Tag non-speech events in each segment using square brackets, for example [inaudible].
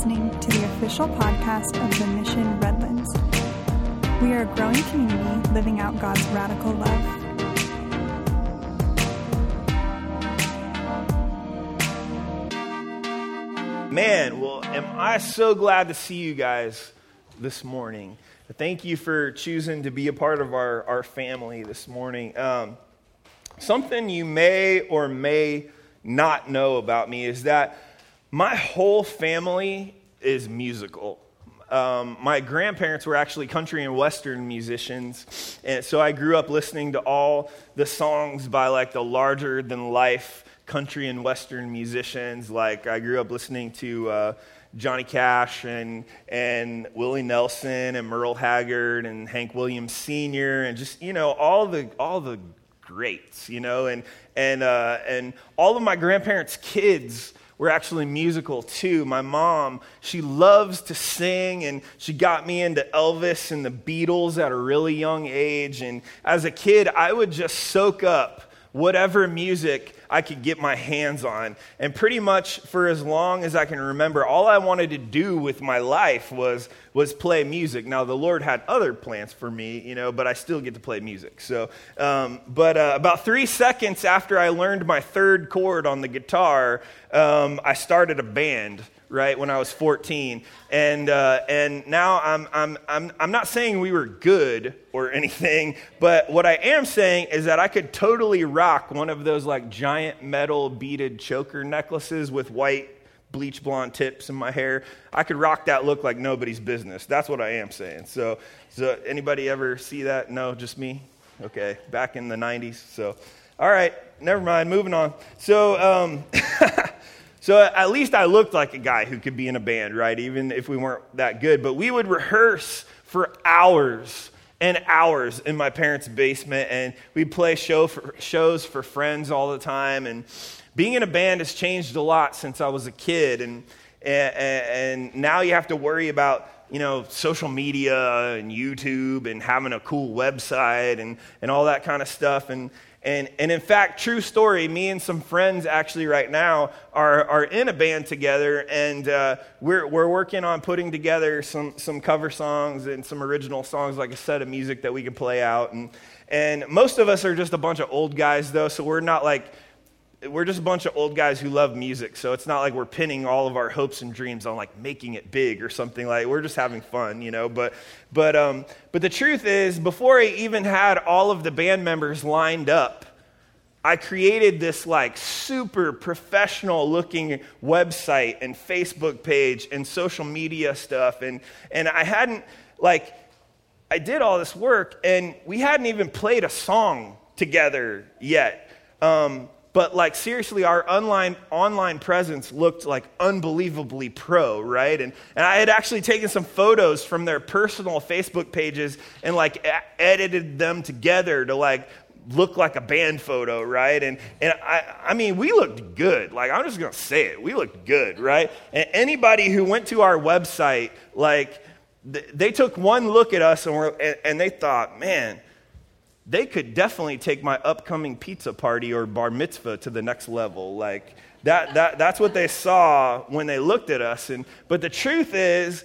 listening to the official podcast of the Mission Redlands. We are a growing community living out God's radical love. Man, well, am I so glad to see you guys this morning. Thank you for choosing to be a part of our, our family this morning. Um, something you may or may not know about me is that my whole family is musical. Um, my grandparents were actually country and western musicians, and so I grew up listening to all the songs by like the larger than life country and western musicians. Like I grew up listening to uh, Johnny Cash and and Willie Nelson and Merle Haggard and Hank Williams Sr. and just you know all the all the greats, you know, and and uh, and all of my grandparents' kids were actually musical too. My mom, she loves to sing, and she got me into Elvis and the Beatles at a really young age. And as a kid, I would just soak up whatever music I could get my hands on. And pretty much for as long as I can remember, all I wanted to do with my life was, was play music. Now, the Lord had other plans for me, you know, but I still get to play music. So, um, but uh, about three seconds after I learned my third chord on the guitar, um, I started a band right, when I was 14. And, uh, and now I'm, I'm, I'm, I'm not saying we were good or anything, but what I am saying is that I could totally rock one of those like giant metal beaded choker necklaces with white bleach blonde tips in my hair. I could rock that look like nobody's business. That's what I am saying. So, so anybody ever see that? No, just me? Okay, back in the 90s. So, all right, never mind, moving on. So, um, [laughs] So at least I looked like a guy who could be in a band, right? Even if we weren't that good. But we would rehearse for hours and hours in my parents' basement, and we'd play show for, shows for friends all the time. And being in a band has changed a lot since I was a kid. And, and, and now you have to worry about you know, social media and YouTube and having a cool website and, and all that kind of stuff. And, and, and in fact, true story, me and some friends actually right now are, are in a band together, and uh, we're, we're working on putting together some, some cover songs and some original songs, like a set of music that we can play out. And, and most of us are just a bunch of old guys, though, so we're not like we're just a bunch of old guys who love music so it's not like we're pinning all of our hopes and dreams on like making it big or something like we're just having fun you know? But but um but the truth is before i even had all of the band members lined up i created this like super professional looking website and facebook page and social media stuff and and i hadn't like i did all this work and we hadn't even played a song together yet. Um, but like seriously our online online presence looked like unbelievably pro right? And, and i had actually taken some photos from their personal facebook pages and like a- edited them together to like look like a band photo right? And, and I, I mean we looked good. Like i'm just gonna say it. We looked good right? And anybody who went to our website like they took one look at us and, and, and they thought man they could definitely take my upcoming pizza party or bar mitzvah to the next level. Like, that, that, that's what they saw when they looked at us. And, but the truth is,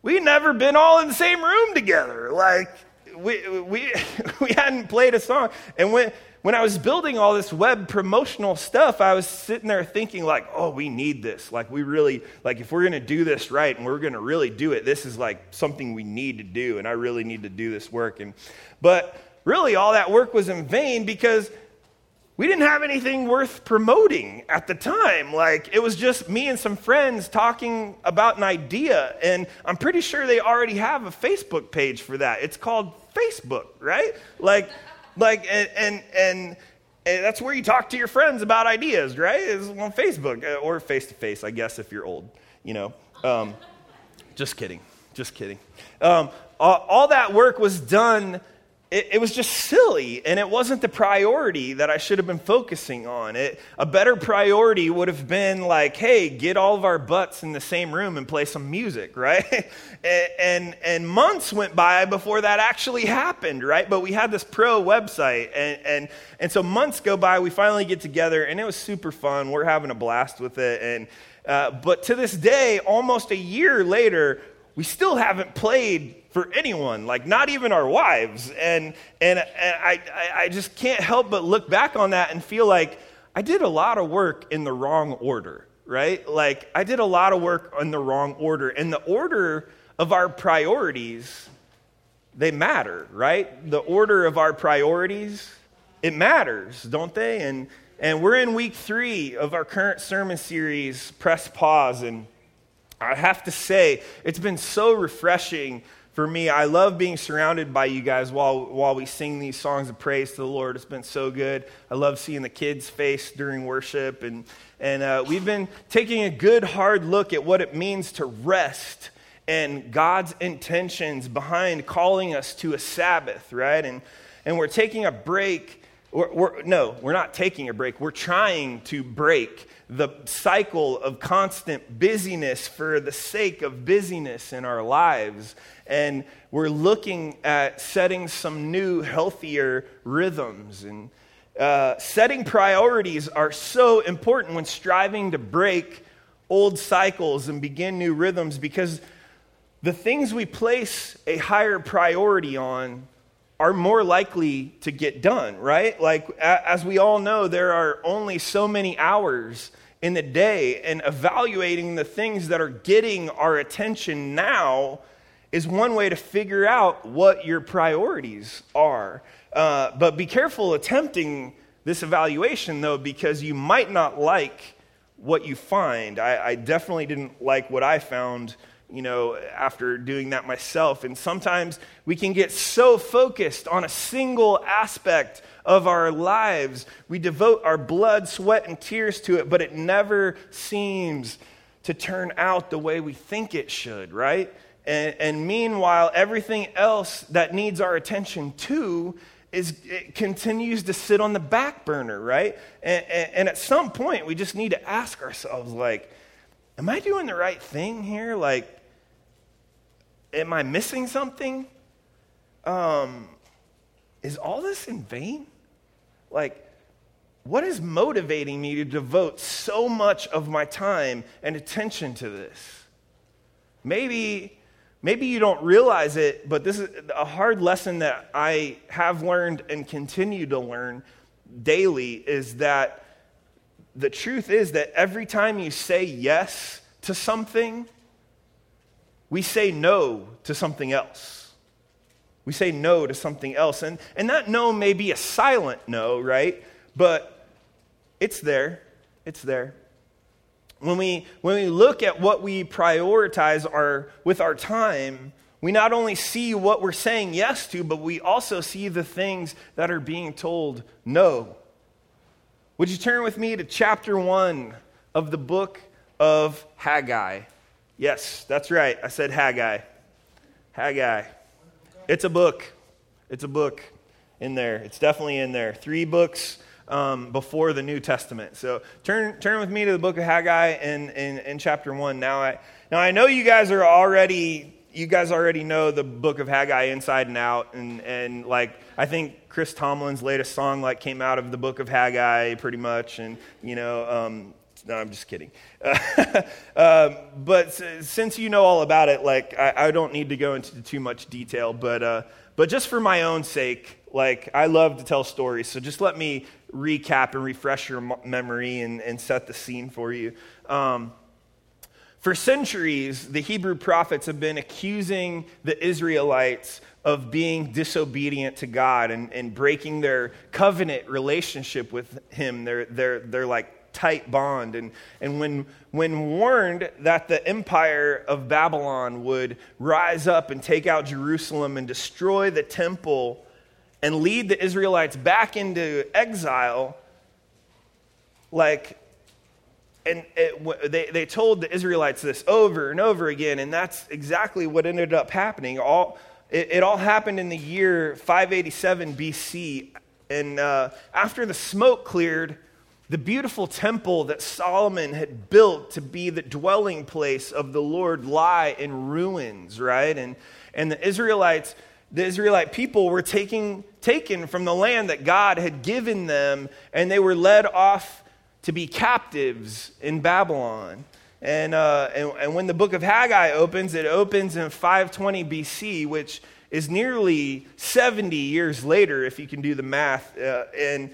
we never been all in the same room together. Like, we, we, [laughs] we hadn't played a song. And when, when I was building all this web promotional stuff, I was sitting there thinking, like, oh, we need this. Like, we really, like, if we're going to do this right and we're going to really do it, this is like something we need to do. And I really need to do this work. And, but really all that work was in vain because we didn't have anything worth promoting at the time. Like, it was just me and some friends talking about an idea. And I'm pretty sure they already have a Facebook page for that. It's called Facebook, right? Like, like, and, and, and, and that's where you talk to your friends about ideas, right? Is on Facebook uh, or face to face, I guess, if you're old, you know. Um, just kidding. Just kidding. Um, all, all that work was done it, it, was just silly and it wasn't the priority that I should have been focusing on. It, a better priority would have been like, hey, get all of our butts in the same room and play some music, [laughs] right? and, and, and, months went by before that actually happened, right? But we had this pro website and, and, and so months go by, we finally get together and it was super fun. We're having a blast with it. And, Uh, but to this day, almost a year later, we still haven't played for anyone, like not even our wives. And, and, and I, I just can't help but look back on that and feel like I did a lot of work in the wrong order, right? Like I did a lot of work in the wrong order. And the order of our priorities, they matter, right? The order of our priorities, it matters, don't they? And, and we're in week three of our current sermon series, Press Pause. And I have to say, it's been so refreshing for me. I love being surrounded by you guys while, while we sing these songs of praise to the Lord. It's been so good. I love seeing the kids' face during worship. And, and uh, we've been taking a good, hard look at what it means to rest and God's intentions behind calling us to a Sabbath, right? And, and we're taking a break. We're, we're, no, we're not taking a break. We're trying to break the cycle of constant busyness for the sake of busyness in our lives. And we're looking at setting some new, healthier rhythms. And uh, setting priorities are so important when striving to break old cycles and begin new rhythms because the things we place a higher priority on are more likely to get done, right? Like, as we all know, there are only so many hours in the day, and evaluating the things that are getting our attention now is one way to figure out what your priorities are. Uh, but be careful attempting this evaluation, though, because you might not like what you find. I, I definitely didn't like what I found you know, after doing that myself. And sometimes we can get so focused on a single aspect of our lives. We devote our blood, sweat, and tears to it, but it never seems to turn out the way we think it should, right? And, and meanwhile, everything else that needs our attention too is it continues to sit on the back burner, right? And, and, and at some point, we just need to ask ourselves, like, am I doing the right thing here? Like, am I missing something? Um, is all this in vain? Like, what is motivating me to devote so much of my time and attention to this? Maybe, maybe you don't realize it, but this is a hard lesson that I have learned and continue to learn daily is that the truth is that every time you say yes to something, we say no to something else. We say no to something else. And, and that no may be a silent no, right? But it's there. It's there. When we, when we look at what we prioritize our, with our time, we not only see what we're saying yes to, but we also see the things that are being told no. Would you turn with me to chapter 1 of the book of Haggai? Yes, that's right. I said Haggai. Haggai. It's a book. It's a book in there. It's definitely in there. Three books um, before the New Testament. So turn, turn with me to the book of Haggai in, in, in chapter 1. Now I, now, I know you guys are already you guys already know the book of Haggai inside and out, and, and like I think Chris Tomlin's latest song like came out of the book of Haggai pretty much, and you know um, no, I'm just kidding. Uh, [laughs] but since you know all about it, like I, I, don't need to go into too much detail. But uh, but just for my own sake, like I love to tell stories. So just let me recap and refresh your memory and, and set the scene for you. Um, for centuries, the Hebrew prophets have been accusing the Israelites of being disobedient to God and, and breaking their covenant relationship with Him. They're, they're, they're like tight bond. And, and when, when warned that the empire of Babylon would rise up and take out Jerusalem and destroy the temple and lead the Israelites back into exile, like, and it, they, they told the Israelites this over and over again, and that's exactly what ended up happening. All, it, it all happened in the year 587 BC. And uh, after the smoke cleared, the beautiful temple that Solomon had built to be the dwelling place of the Lord lie in ruins, right? And, and the Israelites, the Israelite people were taking, taken from the land that God had given them, and they were led off to be captives in Babylon. And, uh, and, and when the book of Haggai opens, it opens in 520 BC, which is nearly 70 years later, if you can do the math. Uh, and,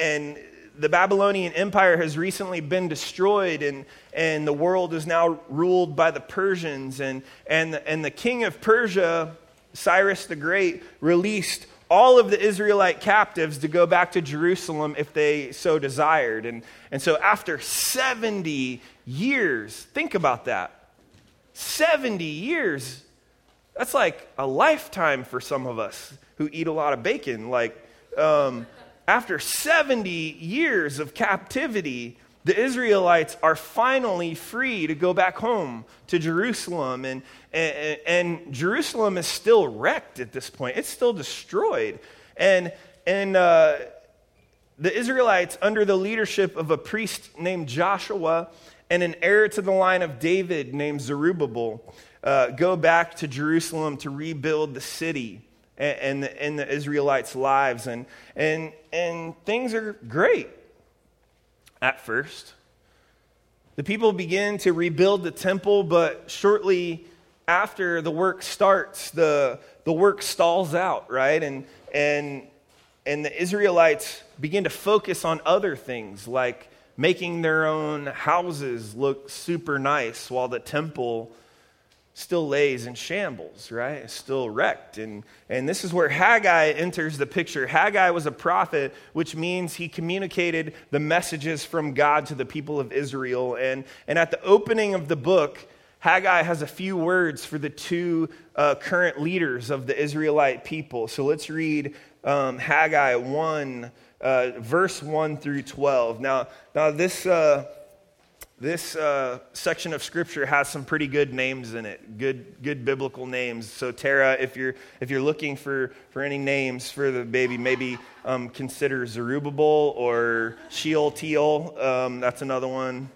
and the Babylonian Empire has recently been destroyed, and, and the world is now ruled by the Persians. And, and, and the king of Persia, Cyrus the Great, released all of the Israelite captives to go back to Jerusalem if they so desired. And, and so, after 70 years, think about that 70 years, that's like a lifetime for some of us who eat a lot of bacon. Like, um, after 70 years of captivity, the Israelites are finally free to go back home to Jerusalem. And, and, and, Jerusalem is still wrecked at this point, it's still destroyed. And, and uh, the Israelites, under the leadership of a priest named Joshua and an heir to the line of David named Zerubbabel, uh, go back to Jerusalem to rebuild the city and, and, the, and the Israelites' lives. And, and, and things are great at first. The people begin to rebuild the temple, but shortly after the work starts, the, the work stalls out, right? And, and, and the Israelites begin to focus on other things like making their own houses look super nice while the temple still lays in shambles, right? Still wrecked. And, and this is where Haggai enters the picture. Haggai was a prophet, which means he communicated the messages from God to the people of Israel. And, and at the opening of the book, Haggai has a few words for the two uh, current leaders of the Israelite people. So let's read um, Haggai 1, uh, verse 1 through 12. Now, now this. Uh, this uh, section of scripture has some pretty good names in it, good, good biblical names. So, Tara, if you're, if you're looking for, for any names for the baby, maybe um, consider Zerubbabel or Shealtiel. Um, that's another one.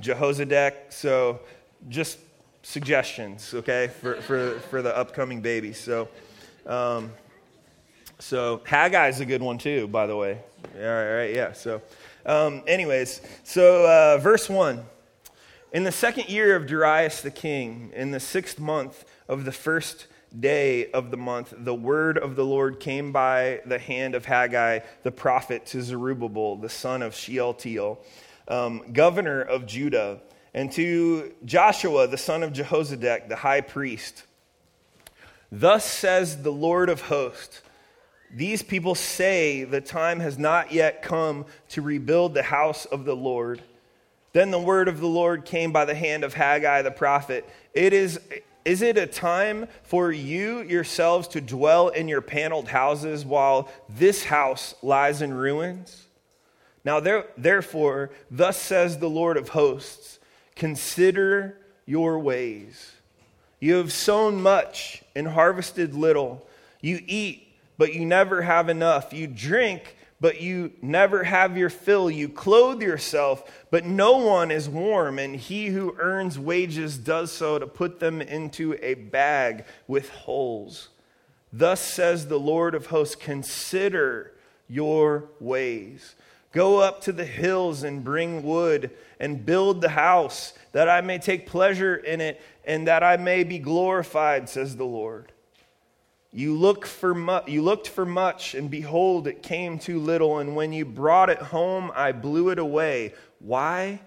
Jehozadak. So, just suggestions, okay, for, for, for the upcoming baby. So, um, so Haggai is a good one too, by the way. All right, all right yeah. So. Um, anyways, so uh, verse 1. In the second year of Darius the king, in the sixth month of the first day of the month, the word of the Lord came by the hand of Haggai the prophet to Zerubbabel, the son of Shealtiel, um, governor of Judah, and to Joshua, the son of Jehozadak, the high priest. Thus says the Lord of hosts these people say the time has not yet come to rebuild the house of the Lord. Then the word of the Lord came by the hand of Haggai the prophet. It is, is it a time for you yourselves to dwell in your paneled houses while this house lies in ruins? Now, there, therefore, thus says the Lord of hosts consider your ways. You have sown much and harvested little. You eat but you never have enough. You drink, but you never have your fill. You clothe yourself, but no one is warm. And he who earns wages does so to put them into a bag with holes. Thus says the Lord of hosts Consider your ways. Go up to the hills and bring wood and build the house, that I may take pleasure in it and that I may be glorified, says the Lord. You, look for mu- you looked for much, and behold, it came too little. And when you brought it home, I blew it away. Why?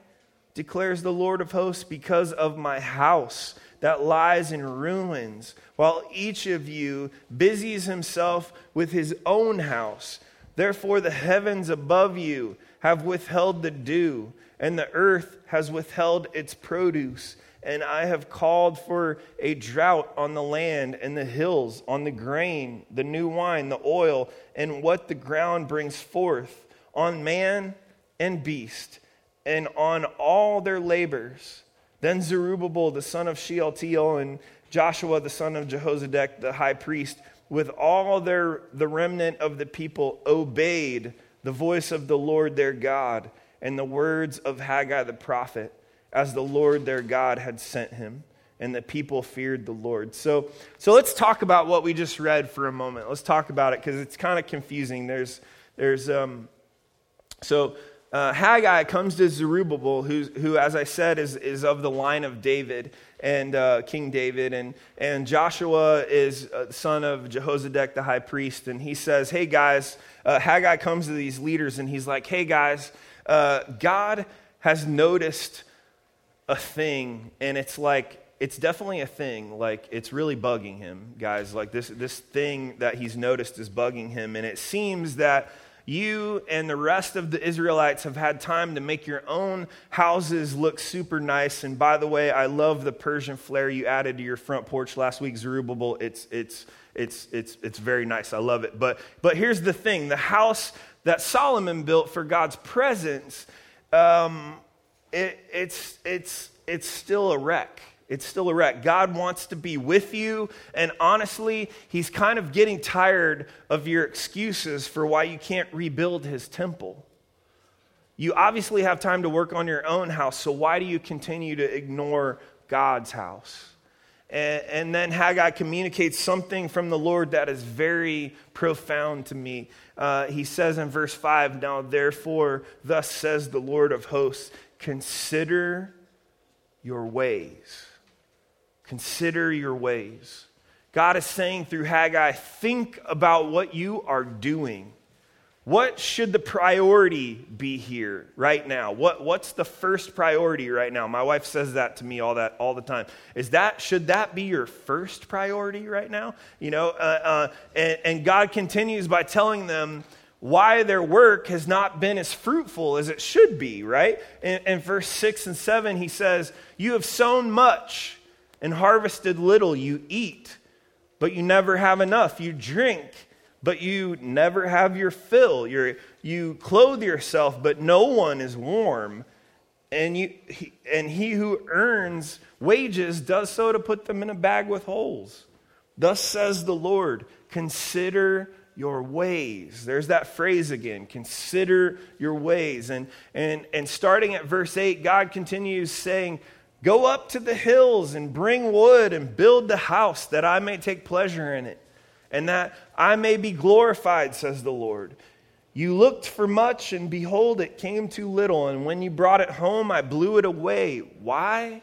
declares the Lord of hosts, because of my house that lies in ruins, while each of you busies himself with his own house. Therefore, the heavens above you have withheld the dew, and the earth has withheld its produce and I have called for a drought on the land and the hills, on the grain, the new wine, the oil, and what the ground brings forth, on man and beast, and on all their labors. Then Zerubbabel, the son of Shealtiel, and Joshua, the son of Jehozadak, the high priest, with all their, the remnant of the people, obeyed the voice of the Lord their God and the words of Haggai the prophet as the Lord their God had sent him, and the people feared the Lord. So, so let's talk about what we just read for a moment. Let's talk about it because it's kind of confusing. There's, there's, um, so uh, Haggai comes to Zerubbabel, who, who, as I said, is, is of the line of David and uh, King David. And, and Joshua is uh, son of Jehozadak, the high priest. And he says, Hey, guys, uh, Haggai comes to these leaders and he's like, Hey, guys, uh, God has noticed a thing, and it's like, it's definitely a thing. Like, it's really bugging him, guys. Like, this, this thing that he's noticed is bugging him. And it seems that you and the rest of the Israelites have had time to make your own houses look super nice. And by the way, I love the Persian flair you added to your front porch last week, Zerubbabel. It's, it's, it's, it's, it's very nice. I love it. But, but here's the thing the house that Solomon built for God's presence, um, it, it's, it's, it's still a wreck. It's still a wreck. God wants to be with you. And honestly, He's kind of getting tired of your excuses for why you can't rebuild His temple. You obviously have time to work on your own house, so why do you continue to ignore God's house? And, and then Haggai communicates something from the Lord that is very profound to me. Uh, he says in verse 5 Now, therefore, thus says the Lord of hosts, consider your ways Consider your ways. God is saying through Haggai, think about what you are doing. What should the priority be here right now? What, what's the first priority right now? My wife says that to me all that all the time. Is that should that be your first priority right now? You know, uh, uh, and, and God continues by telling them why their work has not been as fruitful as it should be. Right? In, in verse six and seven, he says, "You have sown much." and harvested little. You eat, but you never have enough. You drink, but you never have your fill. you you clothe yourself, but no one is warm. And, you, he, and he who earns wages does so to put them in a bag with holes. Thus says the Lord Consider your ways. There's that phrase again consider your ways. And, and, and starting at verse 8, God continues saying, Go up to the hills and bring wood and build the house that I may take pleasure in it and that I may be glorified, says the Lord. You looked for much, and behold, it came too little. And when you brought it home, I blew it away. Why?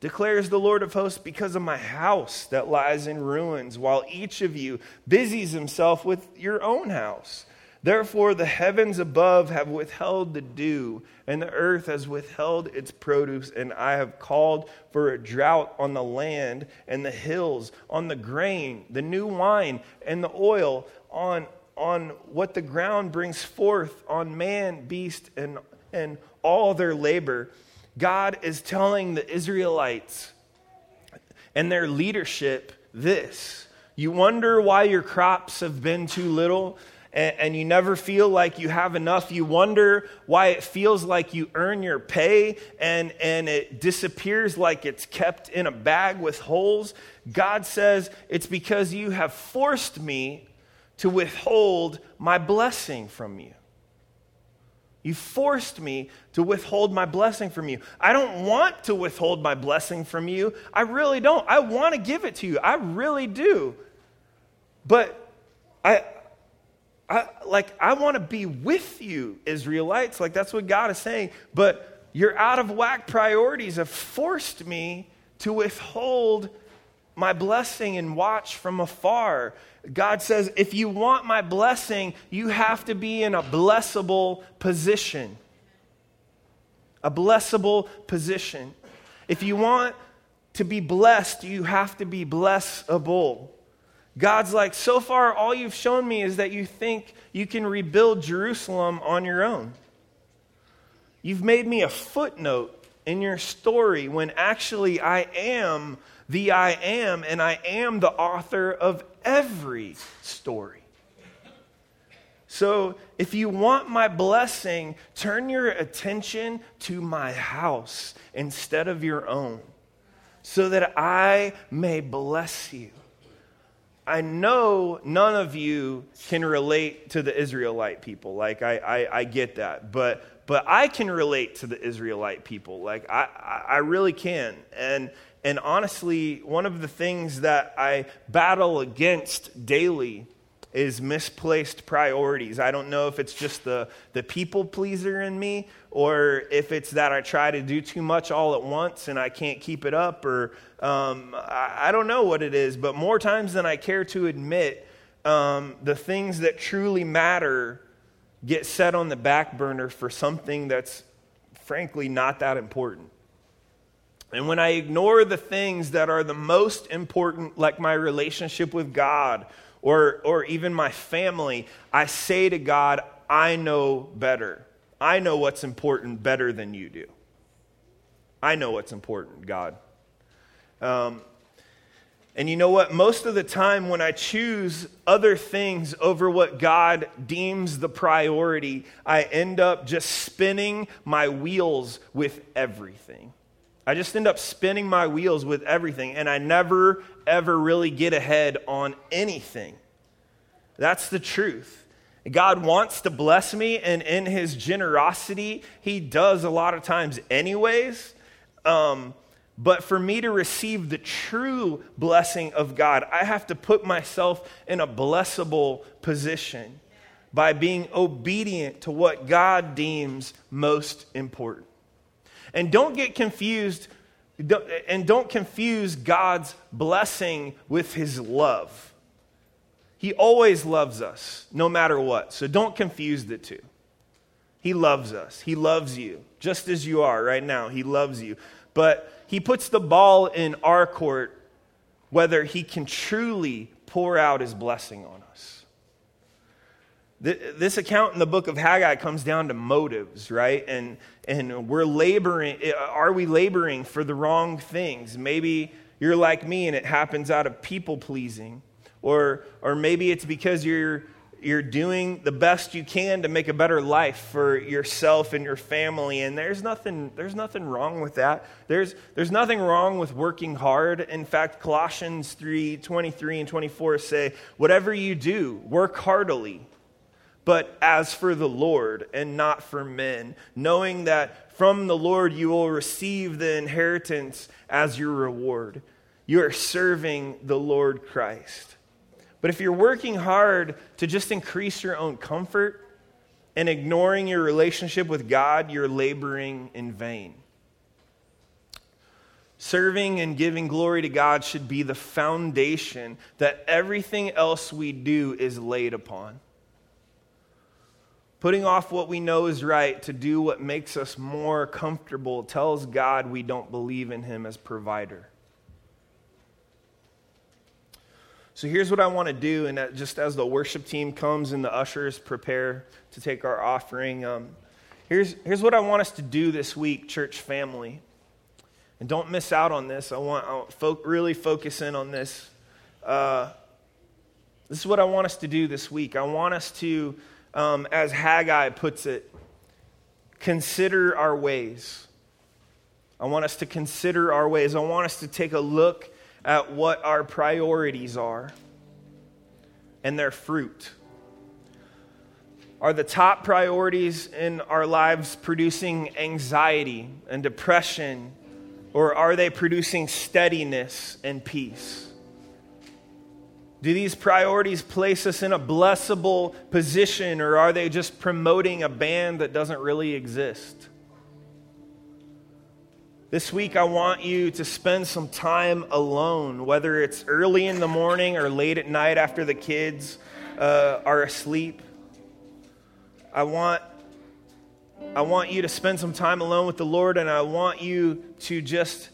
Declares the Lord of hosts, because of my house that lies in ruins, while each of you busies himself with your own house. Therefore, the heavens above have withheld the dew, and the earth has withheld its produce, and I have called for a drought on the land and the hills, on the grain, the new wine, and the oil, on, on what the ground brings forth, on man, beast, and, and all their labor. God is telling the Israelites and their leadership this. You wonder why your crops have been too little? and, and you never feel like you have enough. You wonder why it feels like you earn your pay and, and it disappears like it's kept in a bag with holes. God says, It's because you have forced me to withhold my blessing from you. You forced me to withhold my blessing from you. I don't want to withhold my blessing from you. I really don't. I want to give it to you. I really do. But I, I, like, I want to be with you, Israelites. Like, that's what God is saying. But your out of whack priorities have forced me to withhold my blessing and watch from afar. God says, if you want my blessing, you have to be in a blessable position. A blessable position. If you want to be blessed, you have to be blessable. God's like, so far, all you've shown me is that you think you can rebuild Jerusalem on your own. You've made me a footnote in your story when actually I am the I am, and I am the author of every story. So, if you want my blessing, turn your attention to my house instead of your own, so that I may bless you. I know none of you can relate to the Israelite people. Like, I, I, I, get that. But, but I can relate to the Israelite people. Like, I, I really can. And, and honestly, one of the things that I battle against daily is misplaced priorities. I don't know if it's just the, the people pleaser in me or if it's that I try to do too much all at once and I can't keep it up, or um, I, I, don't know what it is, but more times than I care to admit, um, the things that truly matter get set on the back burner for something that's frankly not that important. And when I ignore the things that are the most important, like my relationship with God or, or even my family, I say to God, I know better. I know what's important better than you do. I know what's important, God. Um, and you know what? Most of the time, when I choose other things over what God deems the priority, I end up just spinning my wheels with everything. I just end up spinning my wheels with everything, and I never, ever really get ahead on anything. That's the truth. God wants to bless me, and in his generosity, he does a lot of times, anyways. Um, but for me to receive the true blessing of God, I have to put myself in a blessable position by being obedient to what God deems most important. And don't get confused, and don't confuse God's blessing with his love. He always loves us, no matter what. So don't confuse the two. He loves us. He loves you, just as you are right now. He loves you. But He puts the ball in our court whether He can truly pour out His blessing on us. This account in the book of Haggai comes down to motives, right? And, and we're laboring. Eh, are we laboring for the wrong things? Maybe you're like me and it happens out of people pleasing. Or, or maybe it's because you're, you're doing the best you can to make a better life for yourself and your family. And there's nothing, there's nothing wrong with that. There's, there's nothing wrong with working hard. In fact, Colossians 3 23 and 24 say, Whatever you do, work heartily, but as for the Lord and not for men, knowing that from the Lord you will receive the inheritance as your reward. You are serving the Lord Christ. But if you're working hard to just increase your own comfort and ignoring your relationship with God, you're laboring in vain. Serving and giving glory to God should be the foundation that everything else we do is laid upon. Putting off what we know is right to do what makes us more comfortable tells God we don't believe in Him as provider. So here's what I want to do, and just as the worship team comes and the ushers prepare to take our offering, um, here's, here's what I want us to do this week, church family. And don't miss out on this. I want to fo- really focus in on this. Uh, this is what I want us to do this week. I want us to, um, as Haggai puts it, consider our ways. I want us to consider our ways. I want us to take a look at what our priorities are and their fruit. Are the top priorities in our lives producing anxiety and depression, or are they producing steadiness and peace? Do these priorities place us in a blessable position, or are they just promoting a band that doesn't really exist? This week, I want you to spend some time alone, whether it's early in the morning or late at night after the kids uh, are asleep. I want, I want you to spend some time alone with the Lord, and I want you to just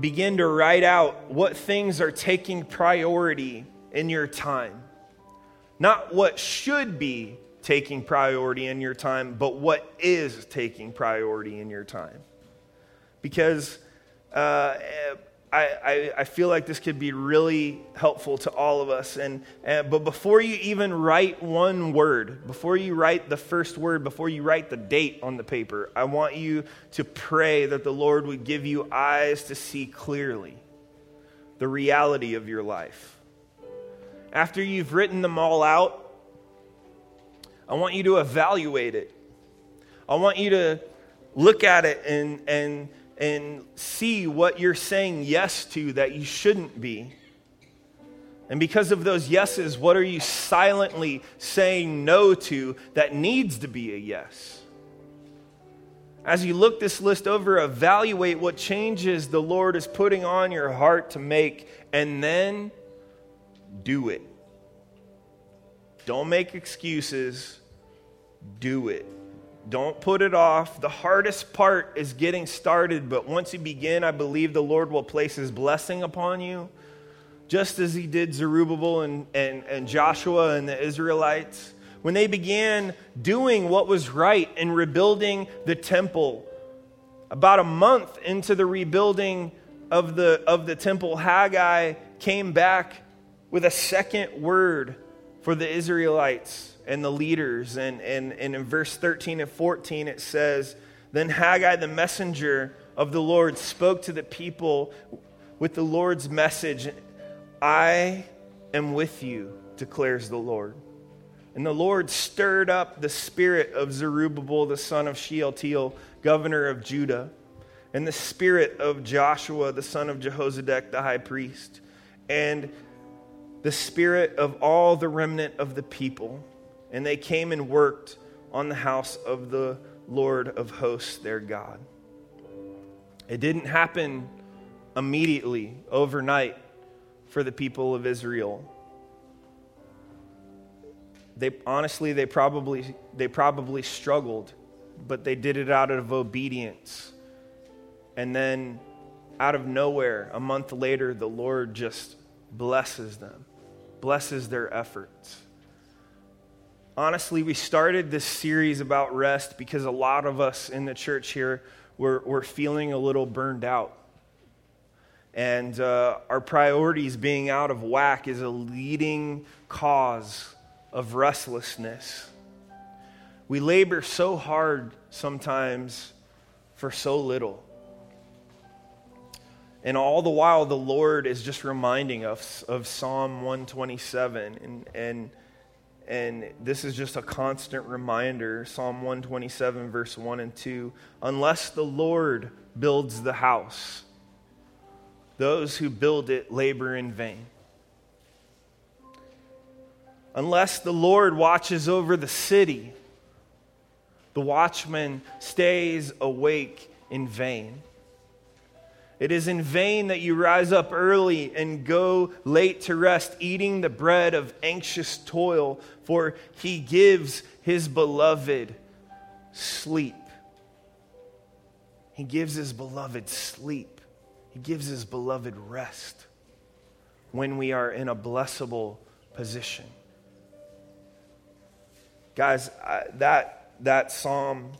begin to write out what things are taking priority in your time. Not what should be taking priority in your time, but what is taking priority in your time because uh, I, I, feel like this could be really helpful to all of us. And, and, but before you even write one word, before you write the first word, before you write the date on the paper, I want you to pray that the Lord would give you eyes to see clearly the reality of your life. After you've written them all out, I want you to evaluate it. I want you to look at it and, and and see what you're saying yes to that you shouldn't be. And because of those yeses, what are you silently saying no to that needs to be a yes? As you look this list over, evaluate what changes the Lord is putting on your heart to make, and then do it. Don't make excuses, do it. Don't put it off. The hardest part is getting started, but once you begin, I believe the Lord will place his blessing upon you just as he did Zerubbabel and, and, and Joshua and the Israelites, when they began doing what was right and rebuilding the temple, about a month into the rebuilding of the, of the temple, Haggai came back with a second word for the Israelites and the leaders. And, and, and in verse 13 and 14, it says, Then Haggai, the messenger of the Lord, spoke to the people with the Lord's message I am with you, declares the Lord. And the Lord stirred up the spirit of Zerubbabel, the son of Shealtiel, governor of Judah, and the spirit of Joshua, the son of Jehozadak, the high priest, and the spirit of all the remnant of the people. And they came and worked on the house of the Lord of hosts, their God. It didn't happen immediately, overnight for the people of Israel. They honestly they probably they probably struggled, but they did it out of obedience. And then out of nowhere, a month later, the Lord just blesses them, blesses their efforts. Honestly, we started this series about rest because a lot of us in the church here were, were feeling a little burned out and uh, our priorities being out of whack is a leading cause of restlessness. We labor so hard sometimes for so little. And all the while, the Lord is just reminding us of Psalm 127. And, and, and this is just a constant reminder Psalm 127, verse 1 and 2. Unless the Lord builds the house, those who build it labor in vain. Unless the Lord watches over the city, the watchman stays awake in vain. It is in vain that you rise up early and go late to rest, eating the bread of anxious toil, for he gives his beloved sleep. He gives his beloved sleep. He gives his beloved rest when we are in a blessable position. Guys, I, that, that psalm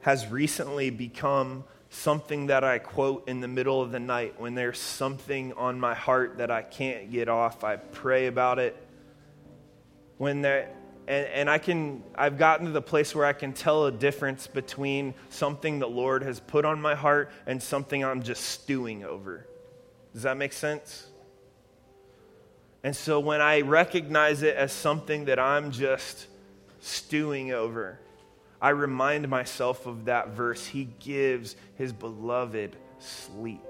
has recently become something that I quote in the middle of the night when there's something on my heart that I can't get off. I pray about it. When there, and, and I can, I've gotten to the place where I can tell a difference between something the Lord has put on my heart and something I'm just stewing over. Does that make sense? And so when I recognize it as something that I'm just stewing over, I remind myself of that verse. He gives his beloved sleep.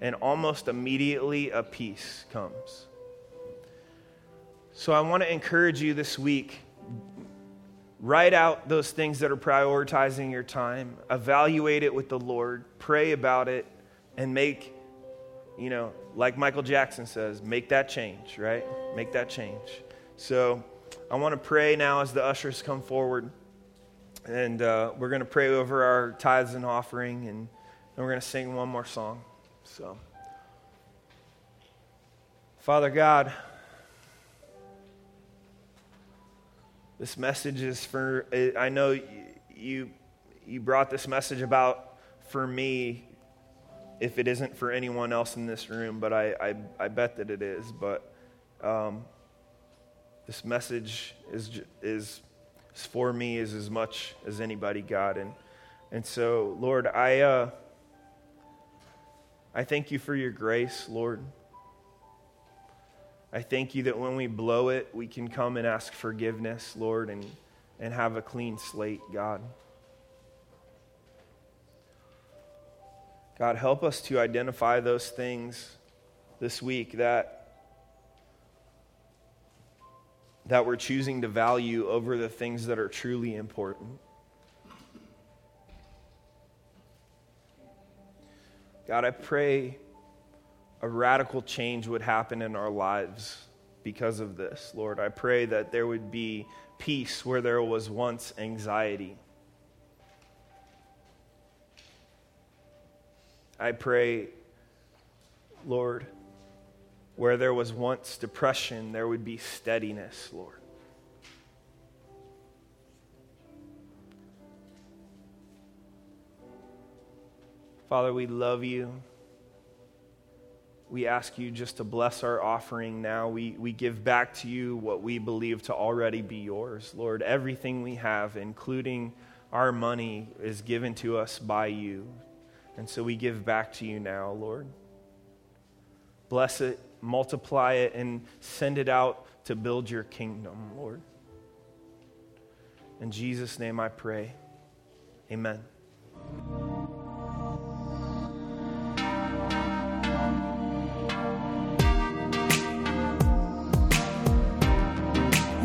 And almost immediately a peace comes. So I want to encourage you this week write out those things that are prioritizing your time, evaluate it with the Lord, pray about it, and make, you know, like Michael Jackson says, make that change, right? Make that change. So I want to pray now as the ushers come forward. And uh, we're going to pray over our tithes and offering, and, and we're going to sing one more song. So, Father God, This message is for, I know you, you brought this message about for me if it isn't for anyone else in this room, but I, I, I bet that it is. But um, this message is, is for me is as much as anybody, God. And, and so, Lord, I, uh, I thank you for your grace, Lord. I thank you that when we blow it, we can come and ask forgiveness, Lord, and, and have a clean slate, God. God, help us to identify those things this week that that we're choosing to value over the things that are truly important. God, I pray a radical change would happen in our lives because of this, Lord. I pray that there would be peace where there was once anxiety. I pray, Lord, where there was once depression, there would be steadiness, Lord. Father, we love you. We ask you just to bless our offering now. We, we give back to you what we believe to already be yours. Lord, everything we have, including our money, is given to us by you. And so we give back to you now, Lord. Bless it, multiply it, and send it out to build your kingdom, Lord. In Jesus' name I pray. Amen.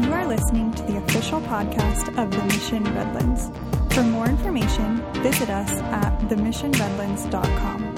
You are listening to the official podcast of the Mission Redlands. For more information, visit us at themissionredlands.com.